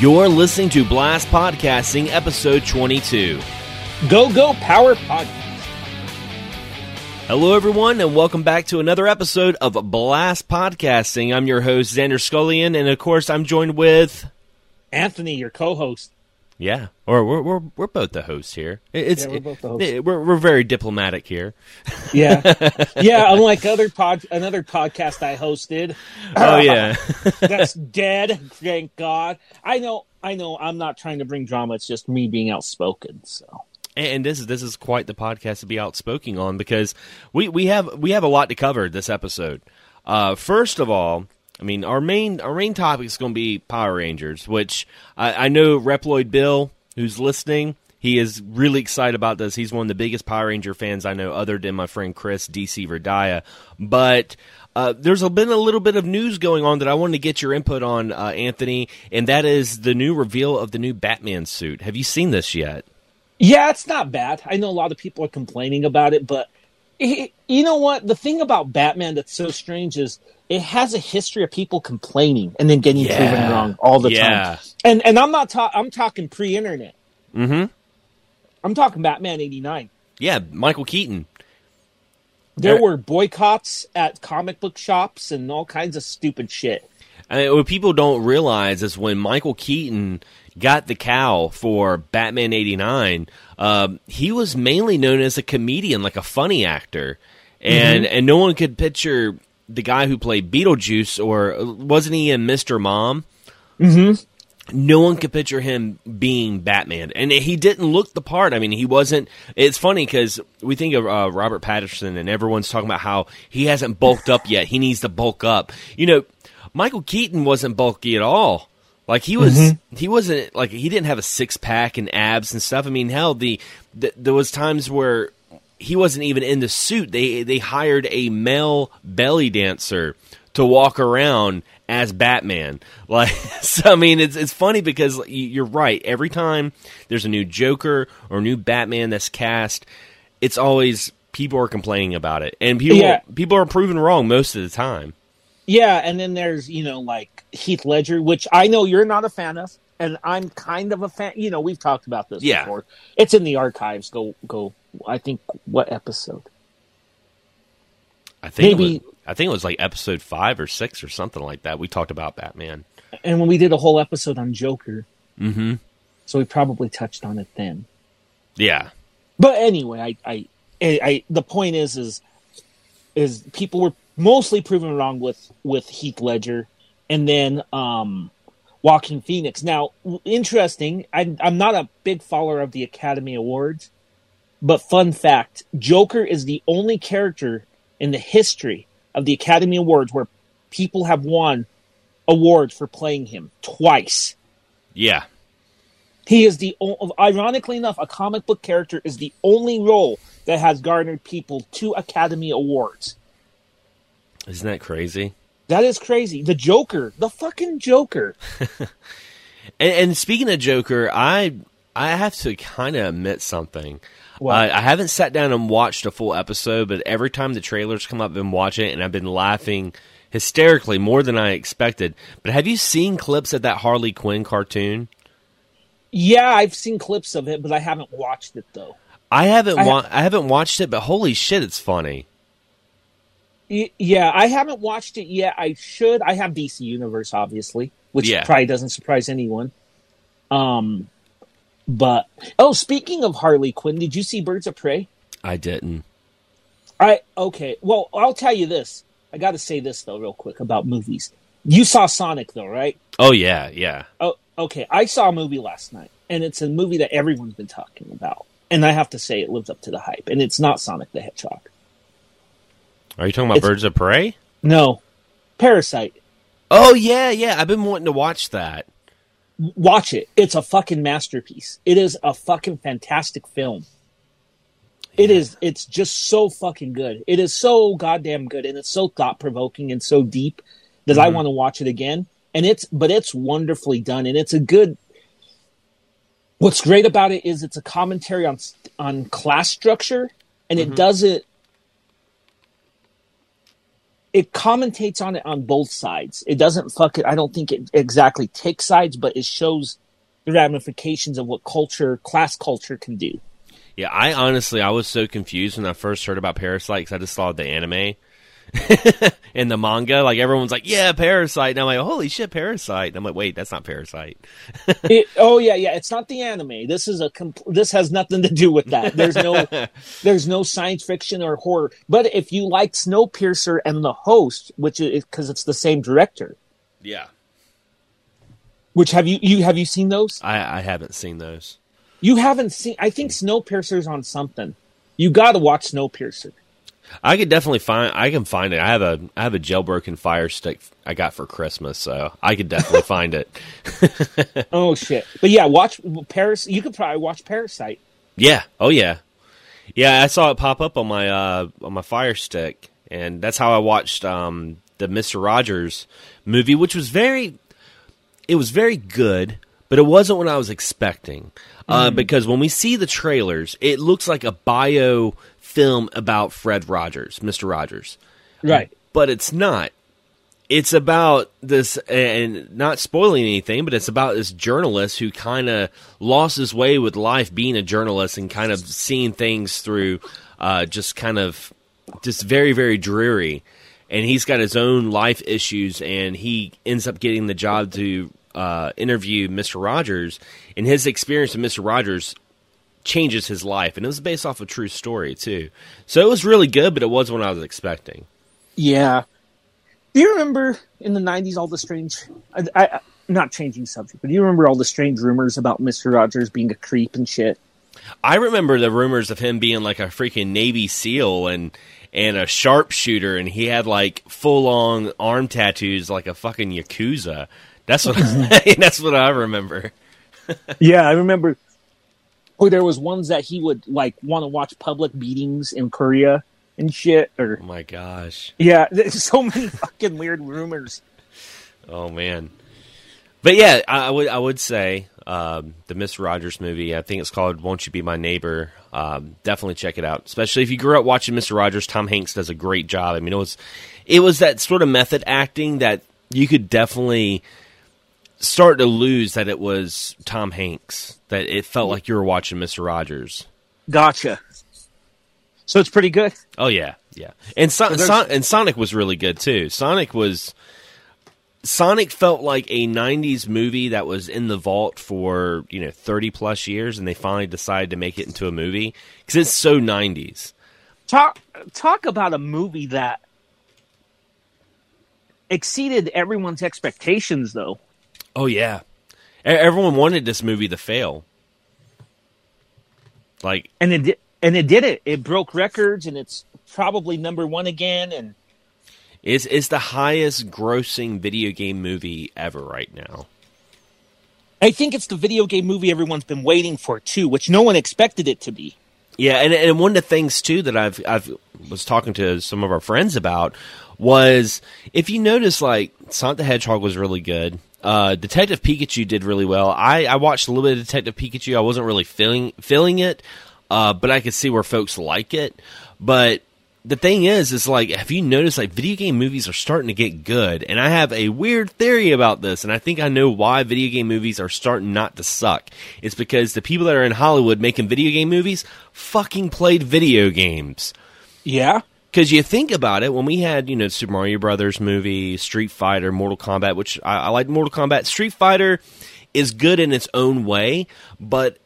You're listening to Blast Podcasting, episode 22. Go Go Power Podcast. Hello, everyone, and welcome back to another episode of Blast Podcasting. I'm your host, Xander Skullion, and of course, I'm joined with. Anthony, your co-host. Yeah, or we're we're, we're both the hosts here. It's Yeah, we're both the hosts. we're, we're very diplomatic here. Yeah, yeah. Unlike other pod, another podcast I hosted. Oh yeah, that's dead. Thank God. I know. I know. I'm not trying to bring drama. It's just me being outspoken. So and this is this is quite the podcast to be outspoken on because we, we have we have a lot to cover this episode. Uh, first of all, I mean our main our main topic is going to be Power Rangers, which I, I know Reploid Bill, who's listening, he is really excited about this. He's one of the biggest Power Ranger fans I know, other than my friend Chris DC Verdaya. But uh, there's been a little bit of news going on that I wanted to get your input on, uh, Anthony, and that is the new reveal of the new Batman suit. Have you seen this yet? yeah, it's not bad. I know a lot of people are complaining about it, but it, you know what? The thing about Batman that's so strange is it has a history of people complaining and then getting Yeah. proven wrong all the Yeah. time. And and I'm not ta- I'm talking pre-internet. Mm-hmm. I'm talking Batman '89. Yeah, Michael Keaton. There There- were boycotts at comic book shops and all kinds of stupid shit. I mean, what people don't realize is when Michael Keaton got the cow for Batman '89, um, he was mainly known as a comedian, like a funny actor, and and no one could picture the guy who played Beetlejuice or wasn't he in Mister Mom? Mm-hmm. no one could picture him being Batman, and he didn't look the part. I mean, he wasn't. It's funny because we think of uh, Robert Pattinson, and everyone's talking about how he hasn't bulked up yet. He needs to bulk up. You know, Michael Keaton wasn't bulky at all. Like he was, mm-hmm. he wasn't like he didn't have a six pack and abs and stuff. I mean, hell, the, the there was times where he wasn't even in the suit. They they hired a male belly dancer to walk around as Batman. Like, so I mean, it's it's funny because you're right. Every time there's a new Joker or new Batman that's cast, it's always people are complaining about it, and people Yeah. people are proven wrong most of the time. Yeah, and then there's you know like Heath Ledger, which I know you're not a fan of, and I'm kind of a fan. You know, we've talked about this Yeah. before. It's in the archives. Go go. I think what episode? I think it Maybe- was, I think it was like episode five or six or something like that. We talked about Batman. And when we did a whole episode on Joker, Mm-hmm. so we probably touched on it then. Yeah. But anyway, I, I, I, I the point is, is, is people were mostly proven wrong with with Heath Ledger, and then um, Joaquin Phoenix. Now, interesting. I, I'm not a big follower of the Academy Awards, but fun fact: Joker is the only character in the history of the Academy Awards where people have won awards for playing him twice. Yeah. He is the ironically enough, a comic book character is the only role that has garnered people two Academy Awards. Isn't that crazy? That is crazy. The Joker, the fucking Joker. And, and speaking of Joker, I I have to kind of admit something. I, I haven't sat down and watched a full episode, but every time the trailers come up, I've been watching it, and I've been laughing hysterically more than I expected. But have you seen clips of that Harley Quinn cartoon? Yeah, I've seen clips of it, but I haven't watched it though. I haven't I ha- wa- I haven't watched it, but holy shit, it's funny. Yeah, I haven't watched it yet. I should. I have DC Universe, obviously, which Yeah. probably doesn't surprise anyone. Um, but oh, speaking of Harley Quinn, did you see Birds of Prey? I didn't. I okay. Well, I'll tell you this. I got to say this though, real quick about movies. You saw Sonic though, right? Oh yeah, yeah. Oh, okay. I saw a movie last night, and it's a movie that everyone's been talking about, and I have to say it lives up to the hype. And it's not Sonic the Hedgehog. Are you talking about It's- Birds of Prey? No, Parasite. Oh yeah, yeah. I've been wanting to watch that. Watch it. It's a fucking masterpiece. It is a fucking fantastic film. It Yeah. is. It's just so fucking good. It is so goddamn good, and it's so thought provoking and so deep that I Mhm. want to watch it again. And it's, but it's wonderfully done, and it's a good. What's great about it is it's a commentary on on class structure, and it does it it commentates on it on both sides. It doesn't fuck it. I don't think it exactly takes sides, but it shows the ramifications of what culture, class culture, can do. Yeah, I honestly I was so confused when I first heard about Parasite because I just saw the anime and the manga. Like everyone's like, "Yeah, Parasite," and I'm like, "Holy shit, Parasite!" And I'm like, "Wait, that's not Parasite." it, oh yeah, yeah. It's not the anime. This is a. Compl- this has nothing to do with that. There's no. there's no science fiction or horror. But if you like Snowpiercer and the host, which is because it's the same director. Yeah. Which have you you have you seen those? I, I haven't seen those. You haven't seen. I think Snowpiercer's on something. You got to watch Snowpiercer. I could definitely find. I can find it. I have a. I have a jailbroken Fire Stick I got for Christmas, so I could definitely find it. oh shit! But yeah, watch Paris. You could probably watch Parasite. Yeah. Oh yeah. Yeah, I saw it pop up on my uh, on my Fire Stick, and that's how I watched um, the Mister Rogers movie, which was very. It was very good, but it wasn't what I was expecting. Uh, mm. Because when we see the trailers, it looks like a bio film about Fred Rogers, Mr. Rogers. Right. But it's not. It's about this, and not spoiling anything, but it's about this journalist who kind of lost his way with life being a journalist and kind of seeing things through uh, just kind of just very, very dreary. And he's got his own life issues, and he ends up getting the job to uh, interview Mr. Rogers, and his experience with Mr. Rogers changes his life, and it was based off a true story too. So it was really good, but it wasn't what I was expecting. Yeah. Do you remember in the '90s all the strange? I, I not changing subject, but do you remember all the strange rumors about Mister Rogers being a creep and shit? I remember the rumors of him being like a freaking Navy SEAL and and a sharpshooter, and he had like full on arm tattoos like a fucking yakuza. That's what that's what I remember. yeah, I remember. Or there was ones that he would like want to watch public beatings in Korea and shit. Or oh my gosh, yeah, there's so many fucking weird rumors. Oh man, but yeah, I, I would I would say um, the Miss Rogers movie. I think it's called "Won't You Be My Neighbor." Um, definitely check it out, especially if you grew up watching Mr. Rogers. Tom Hanks does a great job. I mean, it was it was that sort of method acting that you could definitely start to lose that it was Tom Hanks. That it felt like you were watching Mister Rogers. Gotcha. So it's pretty good. Oh yeah, yeah. And so, so, and Sonic was really good too. Sonic was Sonic felt like a '90s movie that was in the vault for you know 30 plus years, and they finally decided to make it into a movie because it's so '90s. Talk talk about a movie that exceeded everyone's expectations, though. Oh yeah, everyone wanted this movie to fail. Like, and it did, and it did it. It broke records, and it's probably number one again. And it's it's the highest grossing video game movie ever right now. I think it's the video game movie everyone's been waiting for too, which no one expected it to be. Yeah, and and one of the things too that I've I've was talking to some of our friends about was if you notice like Sonic the Hedgehog was really good. Uh, Detective Pikachu did really well. I, I watched a little bit of Detective Pikachu. I wasn't really feeling feeling it, uh, but I could see where folks like it. But the thing is, is like, have you noticed like video game movies are starting to get good? And I have a weird theory about this, and I think I know why video game movies are starting not to suck. It's because the people that are in Hollywood making video game movies fucking played video games. Yeah. Because you think about it, when we had, you know, Super Mario Brothers movie, Street Fighter, Mortal Kombat, which I, I like Mortal Kombat. Street Fighter is good in its own way, but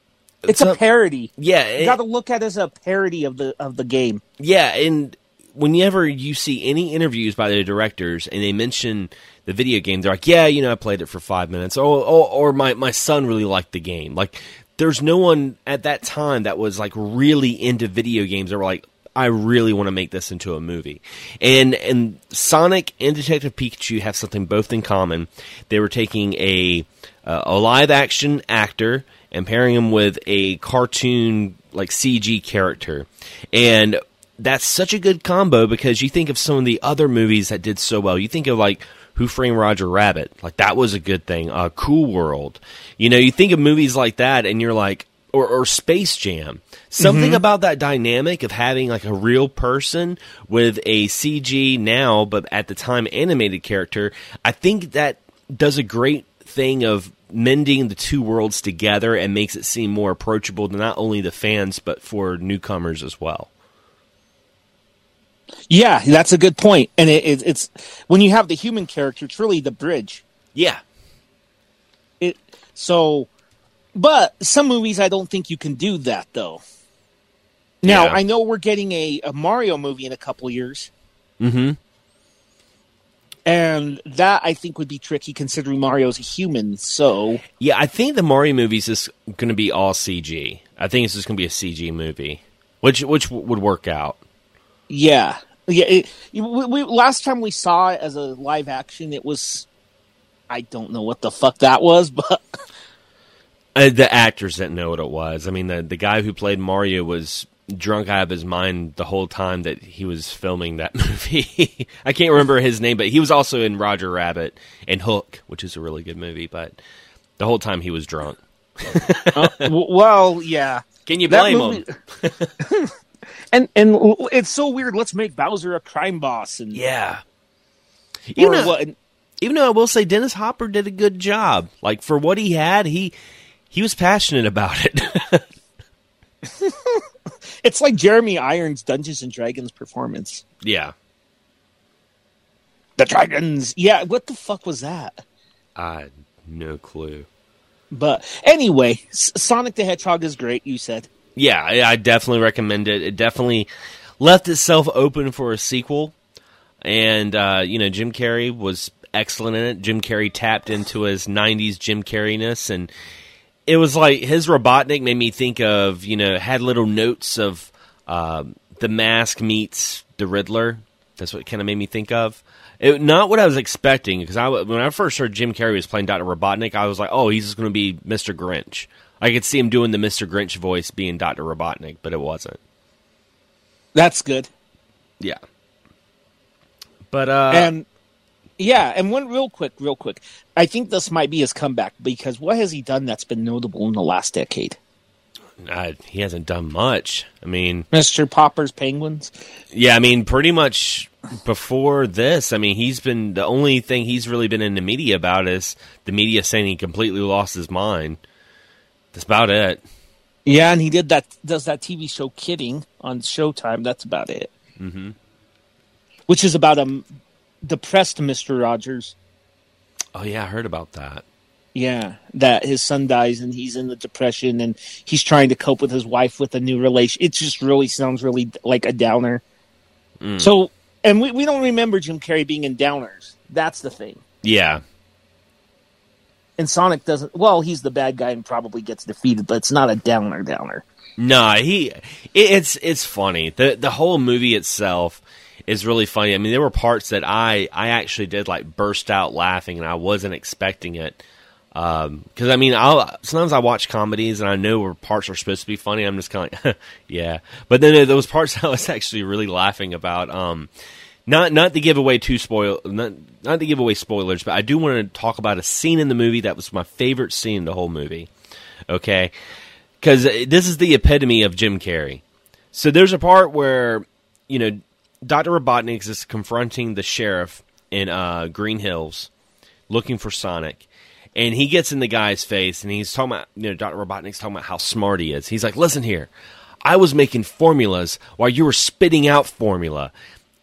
it's a parody. Yeah, you got to look at it as a parody of the of the game. Yeah, and whenever you see any interviews by the directors and they mention the video game, they're like, "Yeah, you know, I played it for five minutes," or or, or my my son really liked the game. Like, there's no one at that time that was like really into video games. They were like, I really want to make this into a movie. And and Sonic and Detective Pikachu have something both in common. They were taking a uh, a live action actor and pairing him with a cartoon like CG character. And that's such a good combo because you think of some of the other movies that did so well. You think of like Who Framed Roger Rabbit, like that was a good thing. Uh, cool World, you know, you think of movies like that, and you're like, or, or Space Jam. Something mm-hmm. about that dynamic of having like a real person with a CG now, but at the time animated character. I think that does a great thing of mending the two worlds together and makes it seem more approachable to not only the fans but for newcomers as well. Yeah, that's a good point. And it, it, it's when you have the human character, it's really the bridge. Yeah. It so, but some movies I don't think you can do that though. Now yeah. I know we're getting a, a Mario movie in a couple years. Mm-hmm. And that I think would be tricky considering Mario's a human. So yeah, I think the Mario movies is going to be all CG. I think it's just going to be a CG movie, which which would work out. Yeah, yeah. It, we, we, last time we saw it as a live action, it was I don't know what the fuck that was, but uh, the actors didn't know what it was. I mean, the the guy who played Mario was drunk out of his mind the whole time that he was filming that movie. I can't remember his name, but he was also in Roger Rabbit and Hook, which is a really good movie. But the whole time he was drunk. uh, well, yeah. Can you blame movie... him? and and it's so weird. Let's make Bowser a crime boss, and yeah. Even though, what, even though I will say Dennis Hopper did a good job. Like for what he had, he he was passionate about it. it's like Jeremy Irons' Dungeons and Dragons performance. Yeah. The dragons. Yeah, what the fuck was that? I had no clue. But anyway, Sonic the Hedgehog is great. You said. Yeah, I definitely recommend it. It definitely left itself open for a sequel, and uh, you know Jim Carrey was excellent in it. Jim Carrey tapped into his '90s Jim Carreyness, and it was like his Robotnik made me think of you know had little notes of uh, the Mask meets the Riddler. That's what kind of made me think of. It, not what I was expecting because I when I first heard Jim Carrey was playing Doctor Robotnik, I was like, oh, he's just going to be Mister Grinch. I could see him doing the Mister Grinch voice being Doctor Robotnik, but it wasn't. That's good. Yeah. But uh and yeah, and one real quick, real quick. I think this might be his comeback because what has he done that's been notable in the last decade? Uh, he hasn't done much. I mean, Mr. Popper's Penguins. Yeah, I mean, pretty much before this, I mean, he's been the only thing he's really been in the media about is the media saying he completely lost his mind. That's about it. Yeah, and he did that. Does that TV show Kidding on Showtime? That's about it. Mm-hmm. Which is about a depressed Mister Rogers. Oh yeah, I heard about that. Yeah, that his son dies and he's in the depression and he's trying to cope with his wife with a new relation. It just really sounds really like a downer. Mm. So, and we we don't remember Jim Carrey being in downers. That's the thing. Yeah. And Sonic doesn't. Well, he's the bad guy and probably gets defeated, but it's not a downer downer. No, he. It, it's it's funny. the The whole movie itself is really funny. I mean, there were parts that I I actually did like burst out laughing, and I wasn't expecting it. Because um, I mean, I'll sometimes I watch comedies and I know where parts are supposed to be funny. I'm just kind of like, yeah. But then those parts I was actually really laughing about. Um, not not to give away too spoil not not to give away spoilers, but I do want to talk about a scene in the movie that was my favorite scene in the whole movie. Okay, because this is the epitome of Jim Carrey. So there's a part where you know Doctor Robotnik is confronting the sheriff in uh, Green Hills, looking for Sonic, and he gets in the guy's face and he's talking about you know Doctor Robotnik's talking about how smart he is. He's like, "Listen here, I was making formulas while you were spitting out formula,"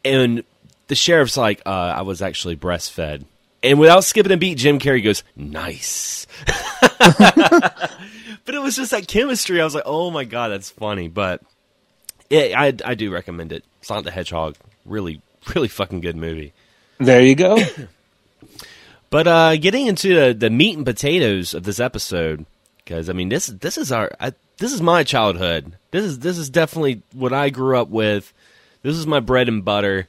and the sheriff's like, uh, "I was actually breastfed." And without skipping a beat, Jim Carrey goes, "Nice." but it was just that chemistry. I was like, "Oh my god, that's funny." But yeah, I I do recommend it. Sonic the Hedgehog, really really fucking good movie. There you go. but uh, getting into the, the, meat and potatoes of this episode, because I mean this this is our I, this is my childhood. This is this is definitely what I grew up with. This is my bread and butter,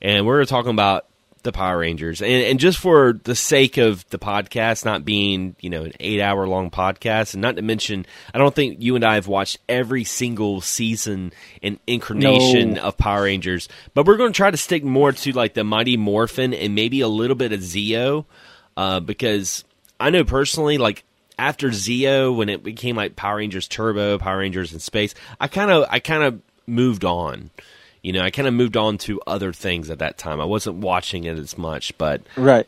and we're talking about the Power Rangers. And, and just for the sake of the podcast not being, you know, an eight hour long podcast, and not to mention, I don't think you and I have watched every single season and incarnation no. of Power Rangers, but we're going to try to stick more to like the Mighty Morphin and maybe a little bit of Zeo, uh, because I know personally, like, after Zeo when it became like Power Rangers Turbo, Power Rangers in Space, I kind of I kind of moved on. You know, I kind of moved on to other things at that time. I wasn't watching it as much, but right.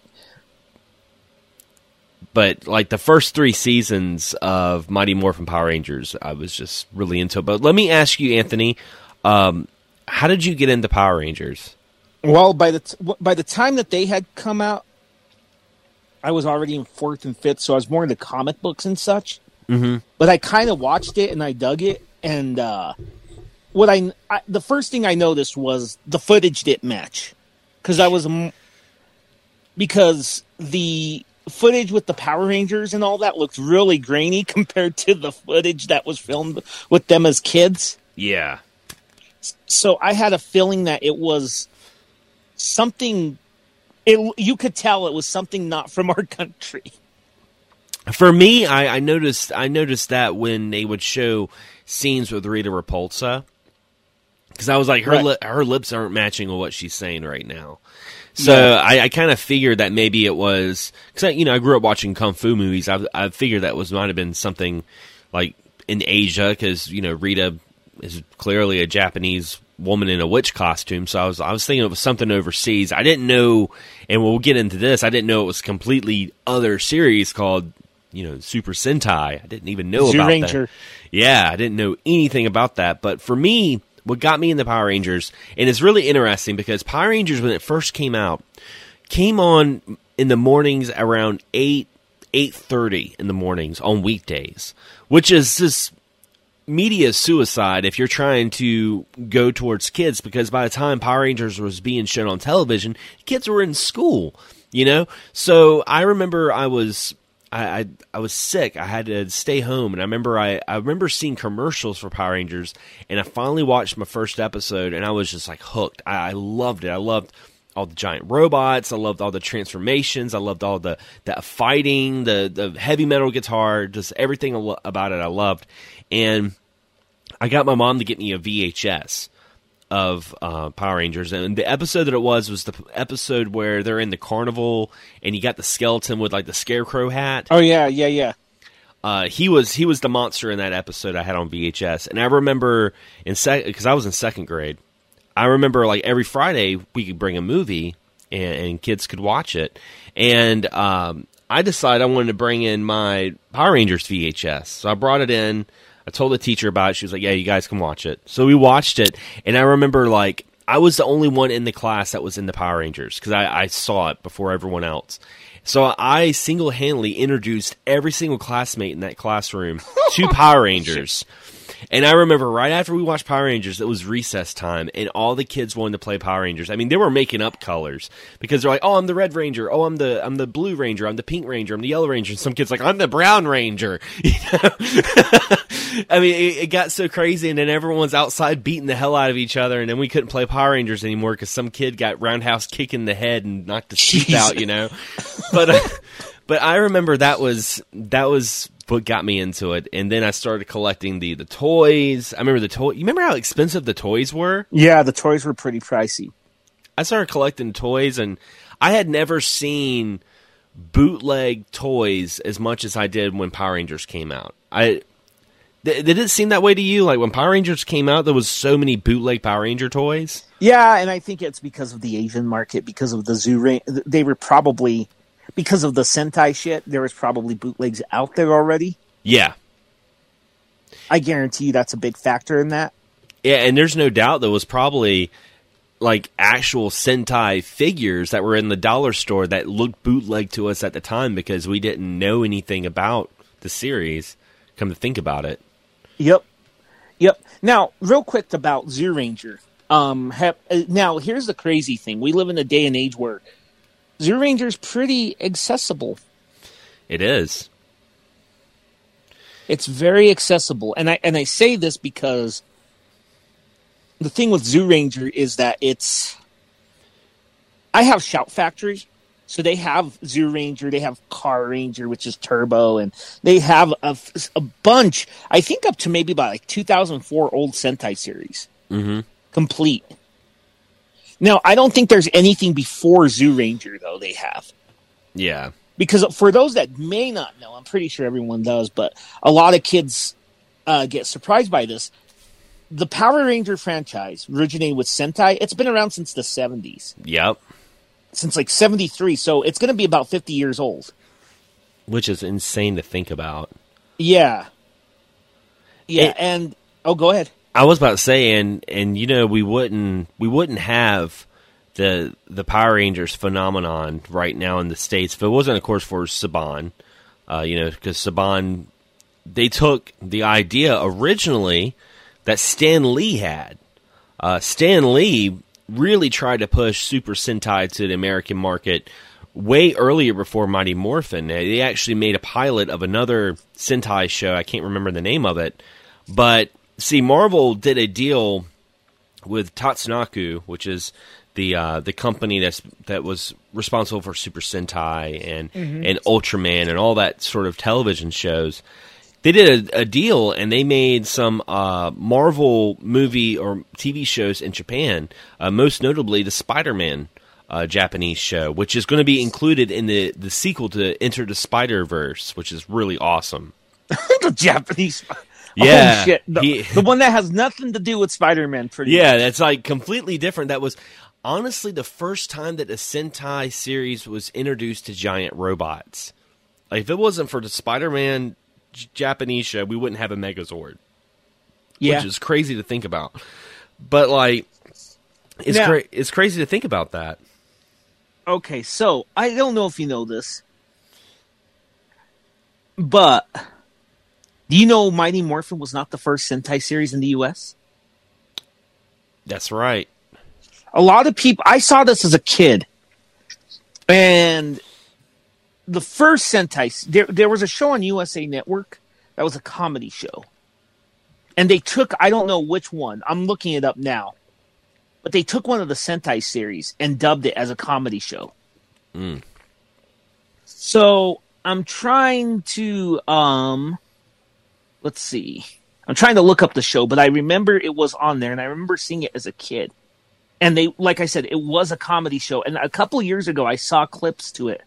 But like the first three seasons of Mighty Morphin Power Rangers, I was just really into it. But let me ask you, Anthony, um, how did you get into Power Rangers? Well, by the t- by the time that they had come out, I was already in fourth and fifth, so I was more into comic books and such. Mm-hmm. But I kind of watched it and I dug it, and uh, what I, I, the first thing I noticed was the footage didn't match because I was because the footage with the Power Rangers and all that looked really grainy compared to the footage that was filmed with them as kids. Yeah. So I had a feeling that it was something it, you could tell it was something not from our country. For me, I, I noticed I noticed that when they would show scenes with Rita Repulsa, because I was like, her Right. li- her lips aren't matching with what she's saying right now. So Yeah. I, I kind of figured that maybe it was because you know I grew up watching kung fu movies. I, I figured that was might have been something like in Asia because you know Rita is clearly a Japanese woman in a witch costume. So I was I was thinking it was something overseas. I didn't know, and we'll get into this. I didn't know it was completely other series called you know Super Sentai. I didn't even know Zoo about Ranger. that. Yeah, I didn't know anything about that. But for me, what got me in the Power Rangers, and it's really interesting because Power Rangers, when it first came out, came on in the mornings around eight eight thirty in the mornings on weekdays, which is just media suicide if you're trying to go towards kids because by the time Power Rangers was being shown on television, kids were in school, you know? So I remember I was I, I I was sick. I had to stay home and I remember I, I remember seeing commercials for Power Rangers and I finally watched my first episode and I was just like hooked. I, I loved it. I loved all the giant robots. I loved all the transformations. I loved all the the fighting, the the heavy metal guitar, just everything about it. I loved, and I got my mom to get me a VHS of uh, Power Rangers, and the episode that it was was the episode where they're in the carnival, and you got the skeleton with like the scarecrow hat. Oh yeah, yeah, yeah. Uh, he was he was the monster in that episode I had on VHS, and I remember in sec because I was in second grade. I remember like every Friday we could bring a movie and, and kids could watch it, and um, I decided I wanted to bring in my Power Rangers VHS, so I brought it in. I told the teacher about it. She was like, "Yeah, you guys can watch it." So we watched it, and I remember like I was the only one in the class that was in the Power Rangers because I, I saw it before everyone else. So I single handedly introduced every single classmate in that classroom to Power Rangers. And I remember right after we watched Power Rangers, it was recess time, and all the kids wanted to play Power Rangers. I mean, they were making up colors because they're like, "Oh, I'm the Red Ranger. Oh, I'm the I'm the Blue Ranger. I'm the Pink Ranger. I'm the Yellow Ranger." And some kids like, "I'm the Brown Ranger." You know? I mean, it, it got so crazy, and then everyone's outside beating the hell out of each other, and then we couldn't play Power Rangers anymore because some kid got roundhouse kick in the head and knocked the teeth out. You know, but. Uh, but I remember that was that was what got me into it, and then I started collecting the the toys. I remember the toy. You remember how expensive the toys were? Yeah, the toys were pretty pricey. I started collecting toys, and I had never seen bootleg toys as much as I did when Power Rangers came out. I th- did it seem that way to you? Like when Power Rangers came out, there was so many bootleg Power Ranger toys. Yeah, and I think it's because of the Asian market, because of the zoo. Ra- they were probably because of the Sentai shit. There was probably bootlegs out there already. Yeah, I guarantee you that's a big factor in that. Yeah, and there's no doubt there was probably like actual Sentai figures that were in the dollar store that looked bootleg to us at the time because we didn't know anything about the series. Come to think about it. Yep, yep. Now, real quick about Zyuranger. Um, have, uh, now here's the crazy thing: we live in a day and age where Zyuranger's pretty accessible. It is. It's very accessible, and I and I say this because the thing with Zyuranger is that it's. I have Shout Factory, so they have Zyuranger, they have Carranger, which is Turbo, and they have a, a bunch. I think up to maybe about like 2004 old Sentai series Mm-hmm. complete. Now, I don't think there's anything before Zyuranger though. They have. Yeah. because for those that may not know, I'm pretty sure everyone does, but a lot of kids uh, get surprised by this. The Power Ranger franchise originated with Sentai. It's been around since the 70s, Yep. since like 73. So it's going to be about 50 years old. Which is insane to think about. Yeah. Yeah. It- and, oh, go ahead. I was about to say, and and you know, we wouldn't we wouldn't have the the Power Rangers phenomenon right now in the states if it wasn't, of course, for Saban. Uh, you know, because Saban they took the idea originally that Stan Lee had. Uh, Stan Lee really tried to push Super Sentai to the American market way earlier before Mighty Morphin. They actually made a pilot of another Sentai show. I can't remember the name of it, but see, Marvel did a deal with Tatsunoko, which is the uh, the company that's that was responsible for Super Sentai and and Ultraman and all that sort of television shows. They did a, a deal and they made some uh, Marvel movie or TV shows in Japan, uh, most notably the Spider Man uh, Japanese show, which is going to be included in the, the sequel to Enter the Spider Verse, which is really awesome. the Japanese. Yeah, oh, shit. The, he- the one that has nothing to do with Spider Man, pretty Yeah, that's like completely different. That was honestly the first time that a Sentai series was introduced to giant robots. Like if it wasn't for the Spider-Man J- Japanese show, we wouldn't have a Megazord, Yeah. which is crazy to think about. But like, it's Now- cra- it's crazy to think about that. Okay, so I don't know if you know this, but do you know Mighty Morphin was not the first Sentai series in the U.S.? That's right. A lot of people. I saw this as a kid, and the first Sentai. There, there was a show on USA Network that was a comedy show, and they took. I don't know which one. I'm looking it up now, but they took one of the Sentai series and dubbed it as a comedy show. Mm. So I'm trying to um let's see. I'm trying to look up the show, but I remember it was on there and I remember seeing it as a kid. And they like I said, it was a comedy show. And a couple years ago I saw clips to it.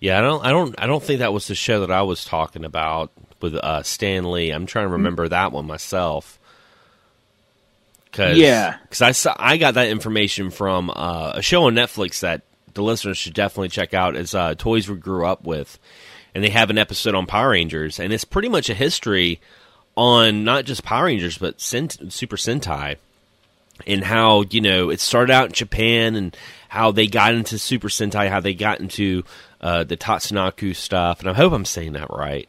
Yeah, I don't, I don't, I don't think that was the show that I was talking about with uh, Stan Lee. I'm trying to remember that one myself. Cause, Yeah. because I saw, I got that information from uh, a show on Netflix that the listeners should definitely check out. Is uh, Toys We Grew Up With, and they have an episode on Power Rangers, and it's pretty much a history on not just Power Rangers but Sent- Super Sentai and how you know it started out in Japan and how they got into Super Sentai, how they got into uh, the Tatsunoko stuff, and I hope I'm saying that right.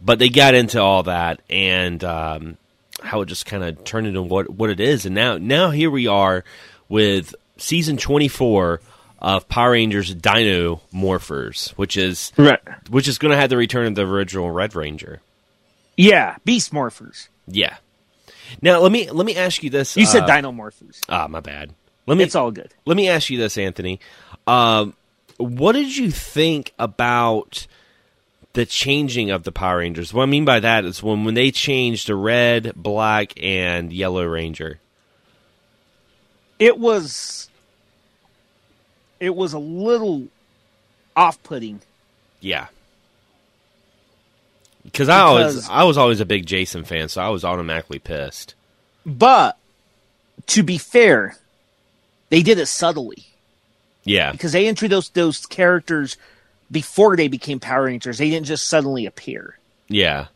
But they got into all that and um, how it just kind of turned into what what it is, and now now here we are with season 24 of Power Rangers Dino Morphers, which is Right. which is going to have the return of the original Red Ranger. Yeah, Beast Morphers. Yeah. Now let me let me ask you this. You said uh, Dino Morphers. Ah, my bad. Let me It's all good. let me ask you this, Anthony. Um, what did you think about the changing of the Power Rangers? What I mean by that is when when they changed the red, black, and yellow Ranger. It was it was a little off putting. Yeah. Because I always I was always a big Jason fan, so I was automatically pissed. But to be fair, they did it subtly. Yeah, because they introduced those characters before they became Power Rangers. They didn't just suddenly appear. yeah.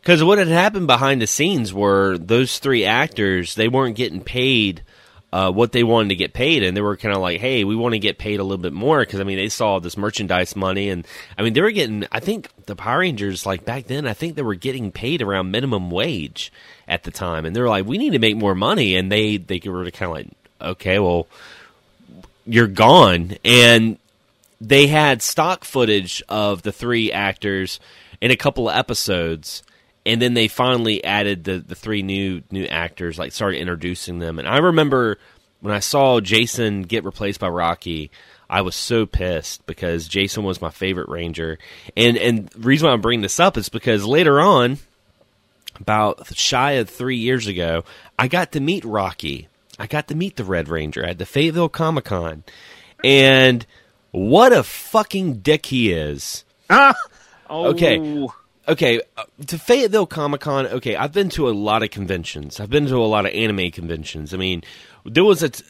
Because what had happened behind the scenes were those three actors they weren't getting paid uh, what they wanted to get paid, and they were kind of like, "Hey, we want to get paid a little bit more." Because I mean, they saw this merchandise money, and I mean, they were getting. I think the Power Rangers, like back then, I think they were getting paid around minimum wage at the time, and they were like, "We need to make more money," and they they were kind of like, "Okay, well, you're gone," and they had stock footage of the three actors in a couple of episodes and then they finally added the, the three new new actors like started introducing them and i remember when i saw jason get replaced by rocky i was so pissed because jason was my favorite ranger and and the reason why i'm bringing this up is because later on about shy of three years ago i got to meet rocky I got to meet the Red Ranger at the Fayetteville Comic Con, and what a fucking dick he is. Ah! Oh, Okay. Okay, uh, to Fayetteville Comic Con. Okay, I've been to a lot of conventions. I've been to a lot of anime conventions. I mean, there was a t-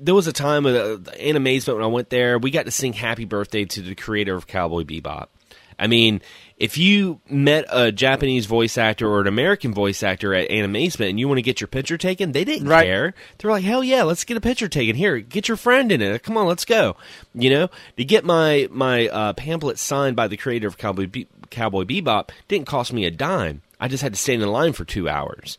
there was a time of uh, animazement when I went there. We got to sing "Happy Birthday" to the creator of Cowboy Bebop. I mean, if you met a Japanese voice actor or an American voice actor at Animazement and you want to get your picture taken, they didn't Right. care. They're like, hell yeah, let's get a picture taken. Here, get your friend in it. Come on, let's go. You know, to get my my uh, pamphlet signed by the creator of Cowboy Be- Cowboy Bebop didn't cost me a dime. I just had to stand in line for two hours.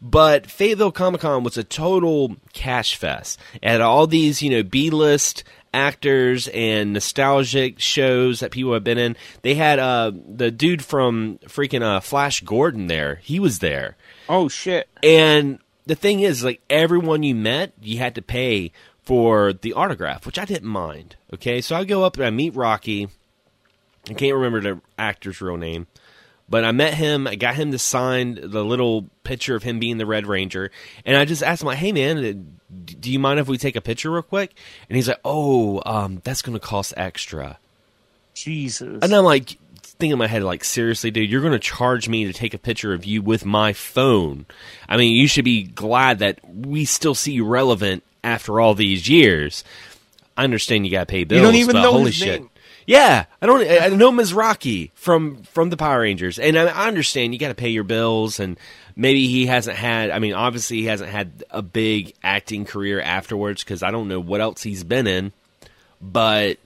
But Fayetteville Comic Con was a total cash fest. It had all these, you know, B list actors and nostalgic shows that people have been in. They had uh, the dude from freaking uh, Flash Gordon there. He was there. Oh shit! And the thing is, like everyone you met, you had to pay for the autograph, which I didn't mind. Okay, so I go up and I meet Rocky. I can't remember the actor's real name, but I met him. I got him to sign the little picture of him being the Red Ranger, and I just asked him, like, "Hey, man, uh, do you mind if we take a picture real quick?" And he's like, "Oh, um, that's going to cost extra." Jesus. And I'm like thinking in my head, like, seriously, dude, you're going to charge me to take a picture of you with my phone. I mean, you should be glad that we still see you relevant after all these years. I understand you got to pay bills. You don't even but know holy his shit. name. Yeah, I don't. I know Rocky from from the Power Rangers, and I, I understand you got to pay your bills, and maybe he hasn't had. I mean, obviously he hasn't had a big acting career afterwards because I don't know what else he's been in. But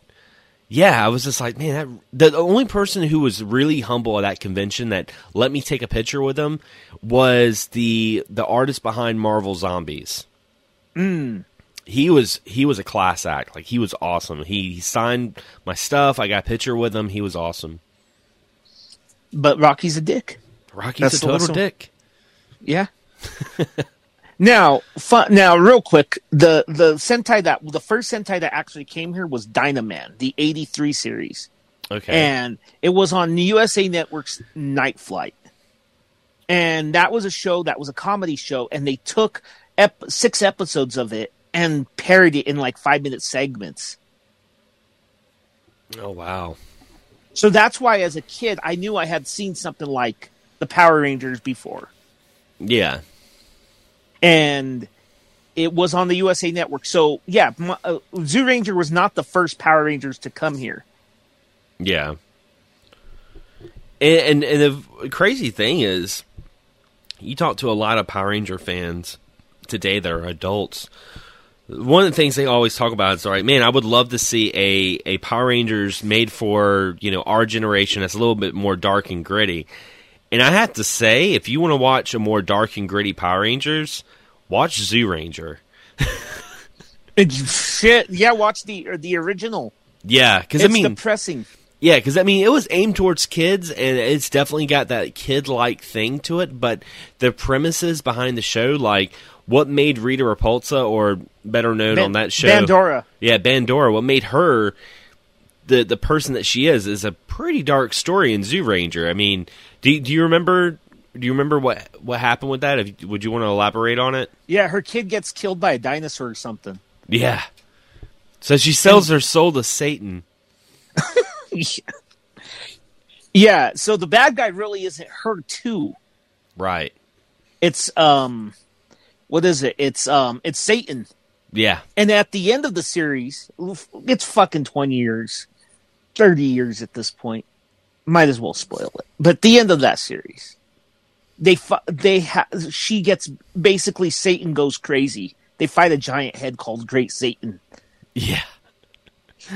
yeah, I was just like, man, that, the only person who was really humble at that convention that let me take a picture with him was the the artist behind Marvel Zombies. Mm. He was he was a class act. Like he was awesome. He, he signed my stuff. I got a picture with him. He was awesome. but Rocky's a dick. Rocky's That's a total dick. Yeah. now, fun, now, real quick, the the Sentai that the first Sentai that actually came here was Dynaman, the '83 series, Okay. and it was on the USA Network's Night Flight, and that was a show that was a comedy show, and they took ep- six episodes of it and parodied it in like five minute segments. oh wow. So that's why, as a kid, I knew I had seen something like the Power Rangers before. Yeah. and it was on the USA Network. So yeah, my, uh, Zyuranger was not the first Power Rangers to come here. Yeah. And, and and the crazy thing is, you talk to a lot of Power Ranger fans today that are adults. One of the things they always talk about is, all right, man, I would love to see a, a Power Rangers made for you know our generation that's a little bit more dark and gritty. And I have to say, if you want to watch a more dark and gritty Power Rangers, watch Zyuranger. Shit, yeah, watch the or the original. Yeah, because It's I mean, depressing. Yeah, because I mean, it was aimed towards kids, and it's definitely got that kid-like thing to it. But the premises behind the show, like what made Rita Repulsa, or better known on that show, Bandora. yeah, Bandora, what made her the the person that she is, is a pretty dark story in Zyuranger. I mean, do do you remember? Do you remember what what happened with that? If, would you want to elaborate on it? Yeah, her kid gets killed by a dinosaur or something. Yeah. So she sells her soul to Satan. yeah, so the bad guy really isn't her too. Right. It's um, what is it? It's um, it's Satan. Yeah. And at the end of the series, it's fucking 20 years, 30 years at this point. Might as well spoil it. But the end of that series, they fi- they ha- she gets basically Satan goes crazy. They fight a giant head called Great Satan, Yeah.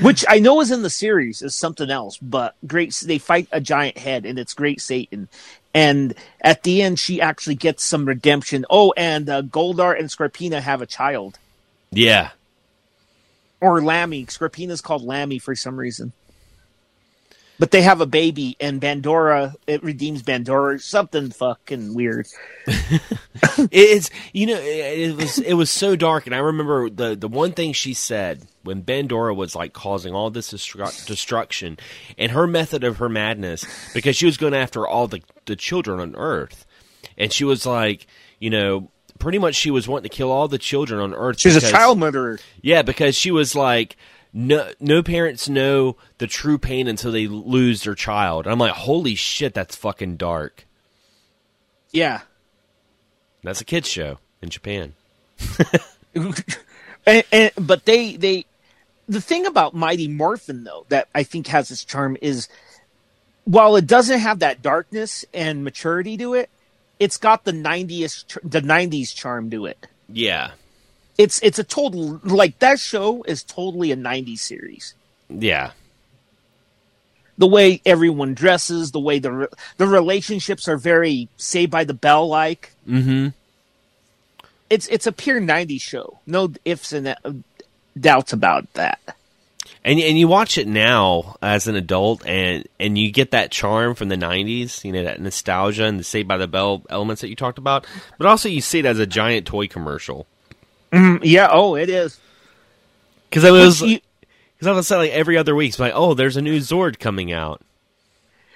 which I know is in the series is something else, but Great they fight a giant head and it's Great Satan. And at the end, she actually gets some redemption. Oh, and uh, Goldar and Scorpina have a child. Yeah. or Lammy. Scorpina's called Lammy for some reason. But they have a baby, and Bandora it redeems Bandora. Something fucking weird. It's you know it, it was it was so dark, and I remember the the one thing she said when Bandora was like causing all this destru- destruction, and her method of her madness because she was going after all the the children on Earth, and she was like, you know, pretty much she was wanting to kill all the children on Earth. She's a child murderer. Yeah, because she was like, no, no parents know the true pain until they lose their child. I'm like, holy shit, that's fucking dark. Yeah. That's a kids show in Japan. and, and, but they they the thing about Mighty Morphin though that I think has its charm is while it doesn't have that darkness and maturity to it, it's got the 90s the 90s charm to it. Yeah, It's it's a total like that show is totally a 90s series. yeah, The way everyone dresses, the way the re- the relationships are very Saved by the Bell like. mm-hmm. It's it's a pure 90s show. No ifs and uh, doubts about that. And and you watch it now as an adult, and and you get that charm from the '90s, you know, that nostalgia and the Saved by the Bell elements that you talked about. But also, you see it as a giant toy commercial Mm, yeah, oh, it is. because it was because I was saying like every other week, it's like, oh, there's a new Zord coming out.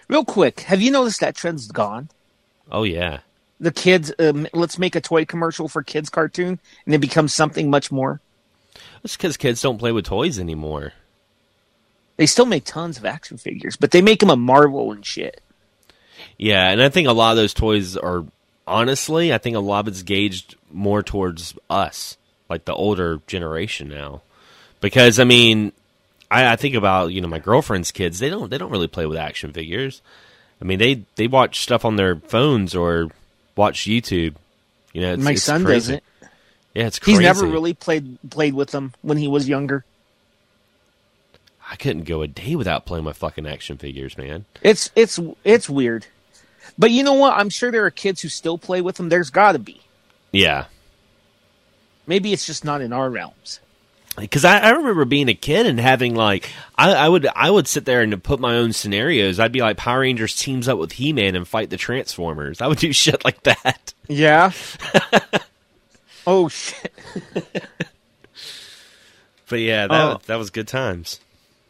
Real quick, have you noticed that trend's gone? Oh yeah, The kids, um, let's make a toy commercial for kids cartoon, and it becomes something much more. it's because kids don't play with toys anymore. They still make tons of action figures, but they make them a Marvel and shit. Yeah, and I think a lot of those toys are honestly, I think a lot of it's gauged more towards us, like the older generation now. Because I mean, I, I think about you know my girlfriend's kids. They don't they don't really play with action figures. I mean they they watch stuff on their phones or watch YouTube. You know, it's, My it's son crazy. doesn't. Yeah, it's crazy. He's never really played played with them when he was younger. I couldn't go a day without playing my fucking action figures, man. It's it's it's weird, but you know what? I'm sure there are kids who still play with them. There's got to be. Yeah, Maybe it's just not in our realms. because I, I remember being a kid and having like I, I would I would sit there and put my own scenarios. I'd be like Power Rangers teams up with He Man and fight the Transformers. I would do shit like that. Yeah. oh shit. But yeah, that was, that was good times.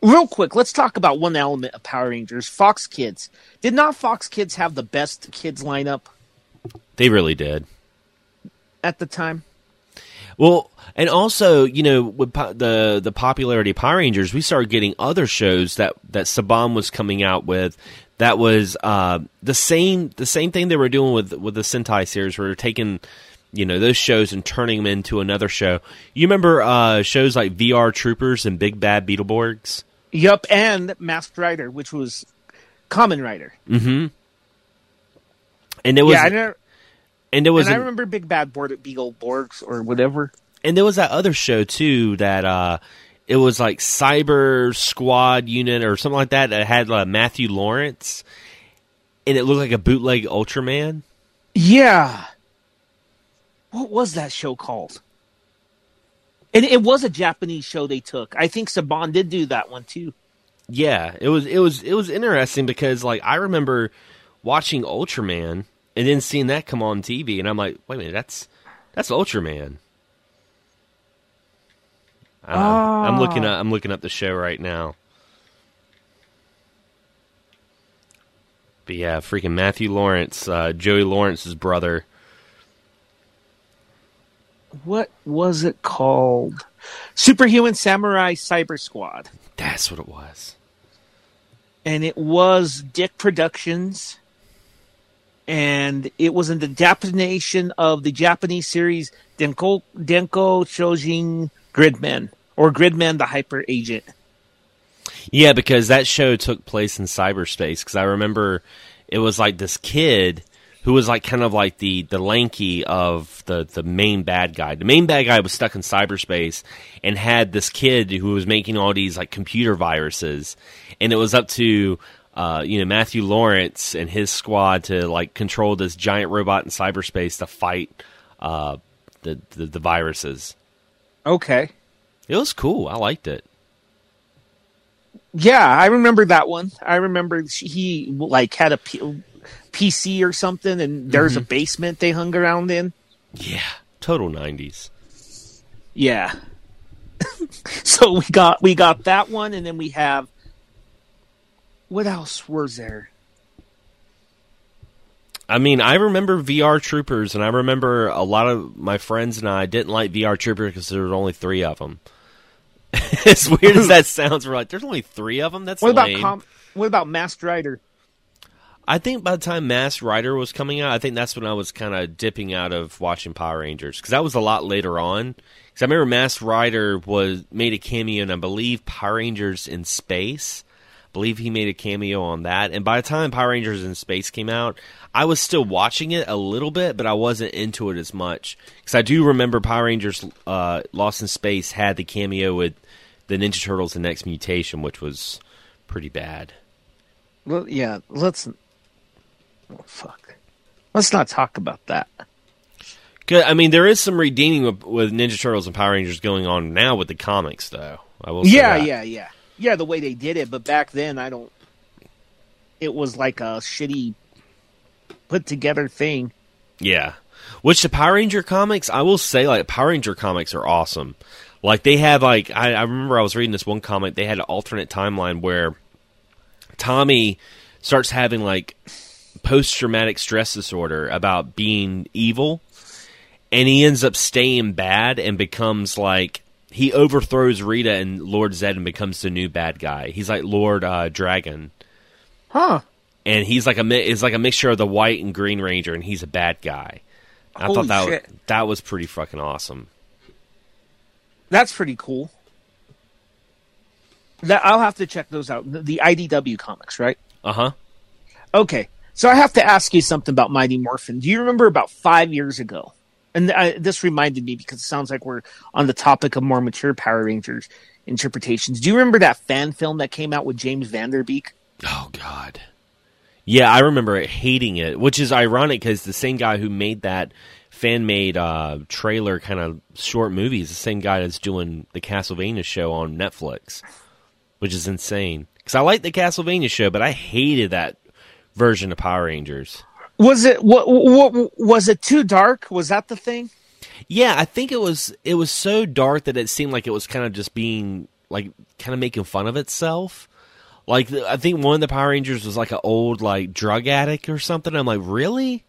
Real quick, let's talk about one element of Power Rangers: Fox Kids. Did not Fox Kids have the best kids lineup They really did. at the time? Well, and also, you know, with po- the the popularity of Power Rangers, we started getting other shows that that Saban was coming out with. That was uh, the same the same thing they were doing with with the Sentai series. Where they're taking, you know, those shows and turning them into another show. You remember uh, shows like VR Troopers and Big Bad Beetleborgs? Yup, and Masked Rider, which was Kamen Rider. Mm-hmm. And it was yeah, I never, and there was and I remember Big Bad Board at Beagle Borgs or whatever. and there was that other show too that uh it was like cyber squad unit or something like that that had uh, matthew lawrence and it looked like a bootleg ultraman Yeah. What was that show called? And it was a Japanese show they took. I think Saban did do that one too. yeah it was it was it was interesting because like i remember watching ultraman and then seeing that come on tv and i'm like wait a minute that's that's ultraman Uh, i'm looking Ah. up i'm looking up the show right now But yeah, freaking Matthew Lawrence, uh, Joey Lawrence's brother. What was it called? Superhuman Samurai Cyber Squad. That's what it was. And it was DIC Productions. And it was in the adaptation of the Japanese series Denko, Denko Chojin Gridman. Or Gridman the Hyper Agent. Yeah, because that show took place in cyberspace. Because I remember it was like this kid who was like kind of like the the lanky of the the main bad guy. The main bad guy was stuck in cyberspace and had this kid who was making all these like computer viruses, and it was up to. Uh, you know Matthew Lawrence and his squad to like control this giant robot in cyberspace to fight uh, the, the the viruses. Okay. It was cool. I liked it. Yeah, I remember that one. I remember he like had a P- PC or something, and there's a basement they hung around in. Yeah, total nineties. Yeah. so we got we got that one, and then we have what else was there? I mean, I remember VR Troopers, and I remember a lot of my friends and I didn't like VR Troopers because there were only three of them. as weird as that sounds, we're like, there's only three of them. That's What lame. about com- what about Masked Rider? I think by the time Masked Rider was coming out, I think that's when I was kind of dipping out of watching Power Rangers because that was a lot later on. Because I remember Masked Rider was made a cameo, and I believe Power Rangers in Space. Believe he made a cameo on that. And by the time Power Rangers in Space came out, I was still watching it a little bit, but I wasn't into it as much because I do remember Power Rangers uh, Lost in Space had the cameo with the Ninja Turtles: The Next Mutation, which was pretty bad. Well, yeah, let's. Oh, fuck. Let's not talk about that. 'Cause, I mean, there is some redeeming with, with Ninja Turtles and Power Rangers going on now with the comics, though. I will. Say Yeah, yeah, yeah, yeah. The way they did it, but back then, I don't. It was like a shitty put together thing. yeah. Which the Power Ranger comics, I will say, like Power Ranger comics are awesome. Like they have, like I, I remember I was reading this one comic. They had an alternate timeline where Tommy starts having like post traumatic stress disorder about being evil, and he ends up staying bad and becomes like he overthrows Rita and Lord Zed and becomes the new bad guy. He's like Lord uh, Dragon. Huh. and he's like a mi- is like a mixture of the white and green ranger, and he's a bad guy. I thought that shit. Was, that was pretty fucking awesome. That's pretty cool. That I'll have to check those out. The, the IDW comics, right? Uh huh. Okay. So I have to ask you something about Mighty Morphin. Do you remember about five years ago? And I, this reminded me because it sounds like we're on the topic of more mature Power Rangers interpretations. Do you remember that fan film that came out with James Van Der Beek? Oh God. Yeah, I remember hating it, which is ironic because the same guy who made that fan made uh, trailer kind of short movie is the same guy that's doing the Castlevania show on Netflix, which is insane. Because I like the Castlevania show, but I hated that version of Power Rangers. Was it what, what was it too dark? Was that the thing? Yeah, I think it was it was so dark that it seemed like it was kind of just being like kind of making fun of itself. Like I think one of the Power Rangers was like an old like drug addict or something. I'm like, really?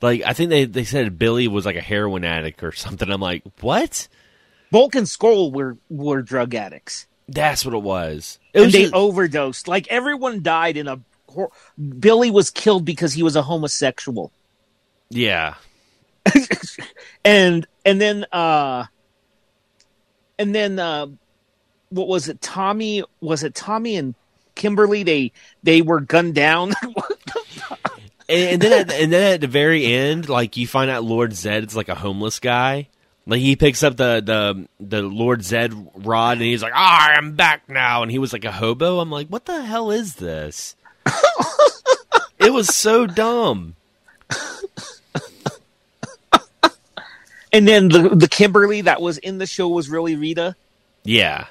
Like I think they they said Billy was like a heroin addict or something. I'm like, what? Bulk and Skull were were drug addicts, That's what it was. It and was they just- overdosed. Like everyone died in a. hor- Billy was killed because he was a homosexual. yeah, and and then uh and then uh what was it tommy was it tommy and kimberly they they were gunned down and, and then at, and then at the very end, like you find out Lord Zed's like a homeless guy. Like he picks up the the the Lord Zed rod and he's like, "Ah, I am back now." And he was like a hobo. I'm like, "What the hell is this?" It was so dumb. and then the the kimberly that was in the show was really rita. Yeah,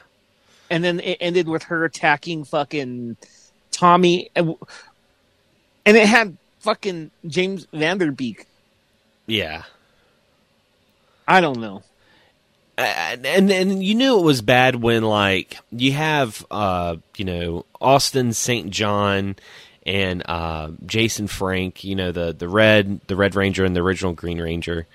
and then it ended with her attacking fucking tommy. And and it had fucking James Van Der Beek. Yeah. i don't know and and and you knew it was bad when like you have uh you know Austin St. John and uh Jason Frank, you know the the red the Red Ranger and the original Green Ranger.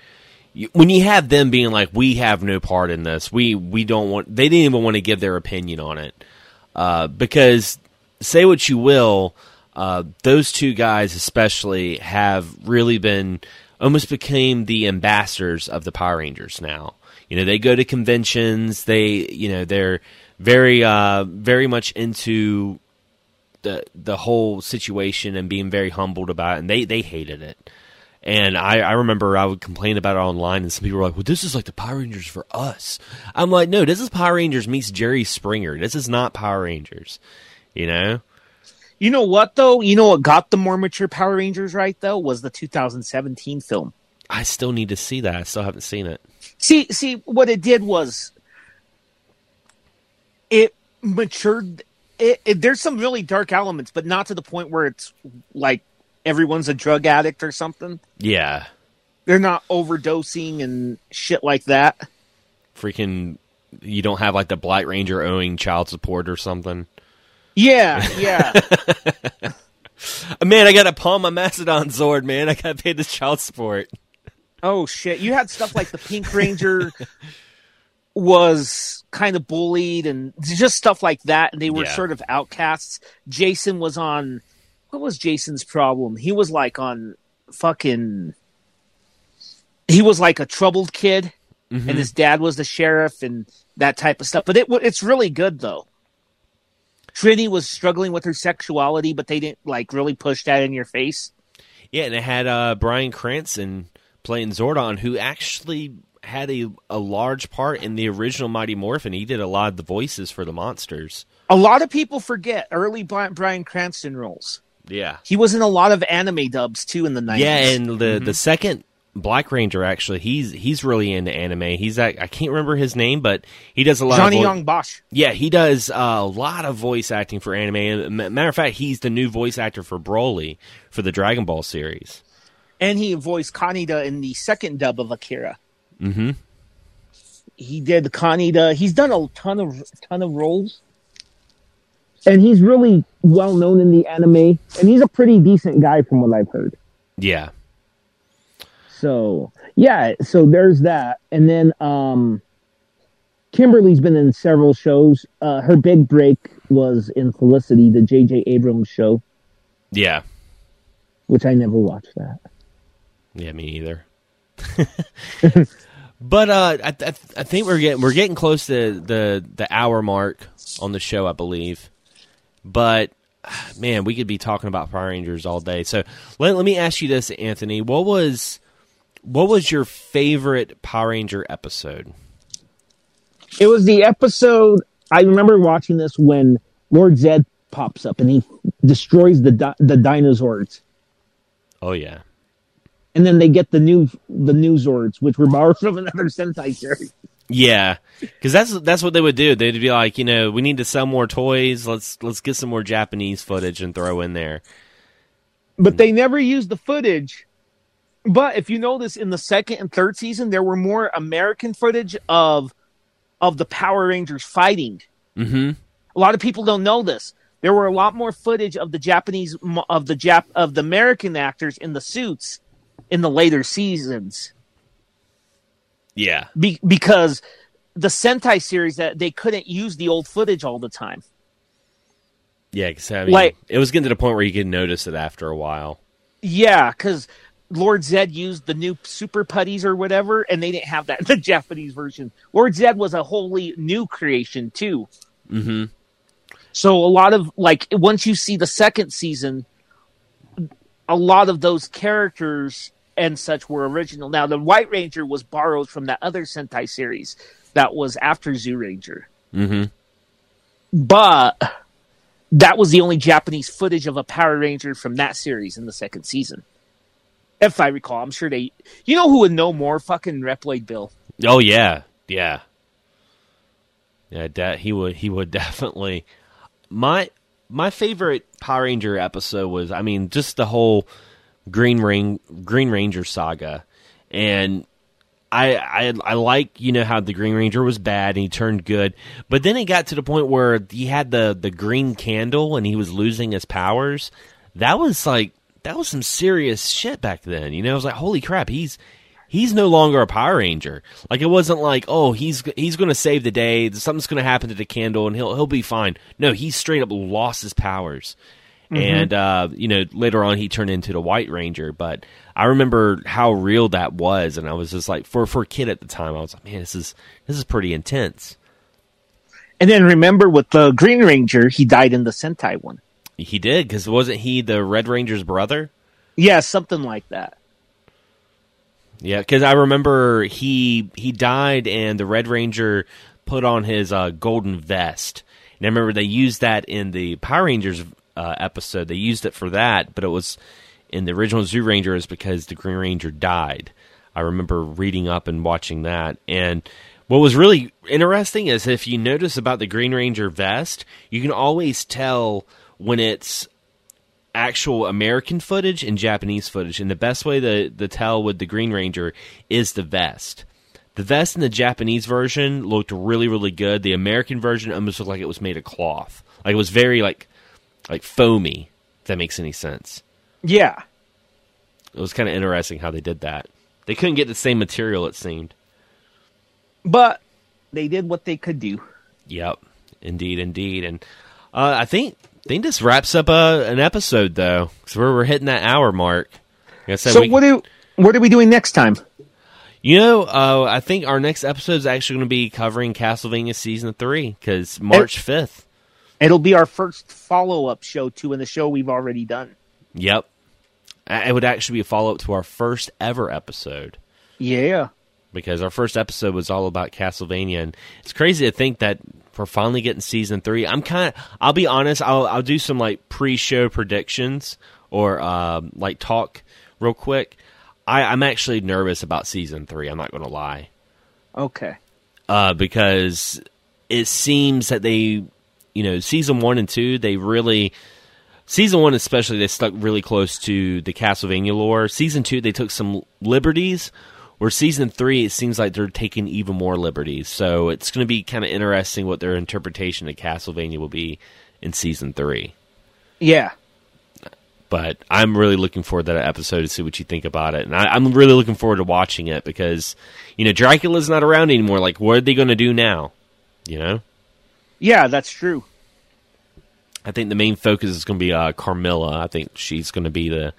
When you have them being like we have no part in this. We we don't want they didn't even want to give their opinion on it. Uh because say what you will, uh those two guys especially have really been almost became the ambassadors of the Power Rangers now. You know, they go to conventions. They, you know, they're very, uh, very much into the the whole situation and being very humbled about it. And they they hated it. And I, I remember I would complain about it online, and some people were like, "Well, this is like the Power Rangers for us." I'm like, "No, this is Power Rangers meets Jerry Springer. This is not Power Rangers." You know? you know what though you know what got the more mature power rangers right though was the 2017 film I still need to see that. I still haven't seen it. See, see, what it did was it matured. It, it, there's some really dark elements, but not to the point where it's like everyone's a drug addict or something. Yeah, They're not overdosing and shit like that. freaking. You don't have like the Black Ranger owing child support or something. Yeah, yeah. man, I got to pawn my Mastodon Zord, man. I got to pay the child support. Oh shit! You had stuff like the Pink Ranger was kind of bullied and just stuff like that, and they were Yeah. sort of outcasts. Jason was on. What was Jason's problem? He was like on fucking. He was like a troubled kid, Mm-hmm. and his dad was the sheriff and that type of stuff. But it it's really good though. Trini was struggling with her sexuality, but they didn't like really push that in your face. Yeah, and it had uh, Bryan Cranston playing Zordon, who actually had a, a large part in the original Mighty Morphin. He did a lot of the voices for the monsters. A lot of people forget early Bryan Cranston roles. Yeah. He was in a lot of anime dubs too in the nineties. Yeah, and the the mm-hmm. second Black Ranger actually, he's he's really into anime. He's at, I can't remember his name, but he does a lot Johnny of vo- Yong Bosch. Yeah, he does a lot of voice acting for anime. Matter of fact, he's the new voice actor for Broly for the Dragon Ball series. And he voiced Kaneda in the second dub of Akira. Mhm. He did Kaneda. He's done a ton of ton of roles. And he's really well known in the anime. And he's a pretty decent guy from what I've heard. Yeah. So yeah, so there's that. And then um Kimberly's been in several shows. Uh her big break was in Felicity, the JJ Abrams show, Yeah. which I never watched that. Yeah, me either. but uh, I, I, I think we're getting we're getting close to the the hour mark on the show, I believe. But man, we could be talking about Power Rangers all day. So let, let me ask you this, Anthony: what was what was your favorite Power Ranger episode? It was the episode. I remember watching this when Lord Zed pops up and he destroys the di- the dinosaurs, Oh yeah, and then they get the new the new Zords, which were borrowed from another Sentai series. yeah, because that's that's what they would do. They'd be like, you know, we need to sell more toys. Let's let's get some more Japanese footage and throw in there. But they never used the footage. But if you notice, in the second and third season, there were more American footage of of the Power Rangers fighting. Mm-hmm. A lot of people don't know this. There were a lot more footage of the Japanese of the Jap of the American actors in the suits in the later seasons. Yeah. Be- because the Sentai series that they couldn't use the old footage all the time. Yeah, because I mean, Like- it was getting to the point where you could notice it after a while. Yeah, because Lord Zed used the new super putties or whatever, and they didn't have that in the Japanese version. Lord Zed was a wholly new creation too. Mm-hmm. So a lot of like once you see the second season, a lot of those characters and such were original. Now the White Ranger was borrowed from that other Sentai series that was after Zyuranger. Mm-hmm. but that was the only Japanese footage of a Power Ranger from that series in the second season. If I recall, I'm sure they. You know who would know more? Fucking Reploid Bill. Oh yeah, yeah, yeah. Da- he would. He would definitely. My my favorite Power Ranger episode was. I mean, just the whole Green Ring Green Ranger saga, and I, I I like you know how the Green Ranger was bad and he turned good, but then it got to the point where he had the the green candle and he was losing his powers. That was like that was some serious shit back then. You know, I was like, holy crap, he's he's no longer a Power Ranger. Like it wasn't like, oh, he's he's going to save the day. Something's going to happen to the candle and he'll he'll be fine. No, he straight up lost his powers. And uh, you know, later on he turned into the White Ranger, but I remember how real that was and I was just like for for a kid at the time, I was like, man, this is this is pretty intense. And then remember with the Green Ranger, he died in the Sentai one. He did cuz wasn't he the Red Ranger's brother? Yeah, something like that. Yeah, because I remember he he died and the Red Ranger put on his uh, golden vest. And I remember they used that in the Power Rangers uh, episode. They used it for that, but it was in the original Zyuranger is because the Green Ranger died. I remember reading up and watching that. And what was really interesting is if you notice about the Green Ranger vest, you can always tell when it's actual American footage and Japanese footage. And the best way to, to tell with the Green Ranger is the vest. The vest in the Japanese version looked really, really good. The American version almost looked like it was made of cloth. Like it was very like like foamy, if that makes any sense. Yeah. It was kind of interesting how they did that. They couldn't get the same material, it seemed. But they did what they could do. Yep, indeed, indeed, and uh, I think I think this wraps up uh, an episode though, because we're we're hitting that hour mark. Like said, So we- what do what are we doing next time? you know, uh, I think our next episode is actually going to be covering Castlevania season three because March fifth. It'll be our first follow up show to in the show we've already done. Yep, it would actually be a follow up to our first ever episode. Yeah. Because our first episode was all about Castlevania, and it's crazy to think that we're finally getting season three. I'm kind of, I'll be honest, I'll I'll do some like pre-show predictions or um, like talk real quick. I, I'm actually nervous about season three. I'm not going to lie, Okay. uh, because it seems that they, you know, season one and two, they really. Season one, especially, they stuck really close to the Castlevania lore. Season two, they took some liberties, where season three, it seems like they're taking even more liberties. So it's going to be kind of interesting what their interpretation of Castlevania will be in season three. Yeah. But I'm really looking forward to that episode to see what you think about it, and I, I'm really looking forward to watching it because, you know, Dracula's not around anymore. Like, what are they going to do now? You know, Yeah, that's true. I think the main focus is going to be uh, Carmilla. I think she's going to be the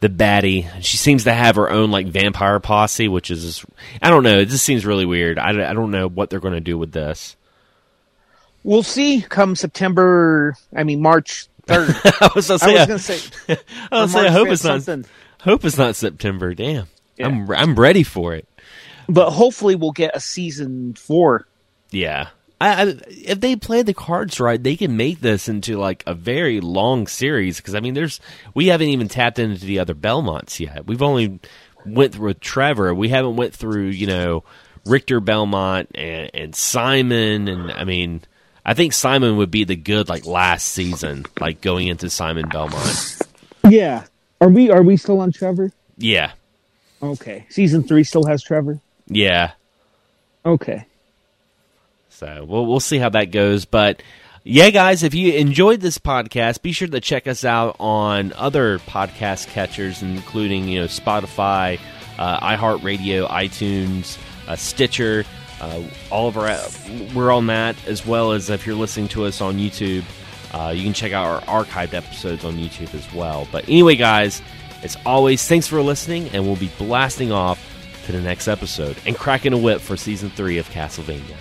the baddie. She seems to have her own like vampire posse, which is I don't know. It just seems really weird. I, I don't know what they're going to do with this. We'll see come September, I mean March 3rd. I was going to I say, I, was gonna say, I hope 5th, it's not. something. Hope it's not September. Damn, Yeah. I'm I'm ready for it. But hopefully we'll get a season 4. Yeah. I, I, if they play the cards right, they can make this into like a very long series. Because I mean, there's we haven't even tapped into the other Belmonts yet. We've only went through with Trevor. We haven't went through you know Richter Belmont and, and Simon. And I mean, I think Simon would be the good like last season, like going into Simon Belmont. Yeah. Are we are we still on Trevor? Yeah, Okay. Season 3 still has Trevor? yeah. Okay. So we'll we'll see how that goes. But yeah, guys, if you enjoyed this podcast, be sure to check us out on other podcast catchers, including you know Spotify, uh, iHeartRadio, iTunes, uh, Stitcher. Uh, all of our we're on that as well as if you're listening to us on YouTube. Uh, you can check out our archived episodes on YouTube as well. But anyway, guys, as always, thanks for listening, and we'll be blasting off to the next episode and cracking a whip for season three of Castlevania.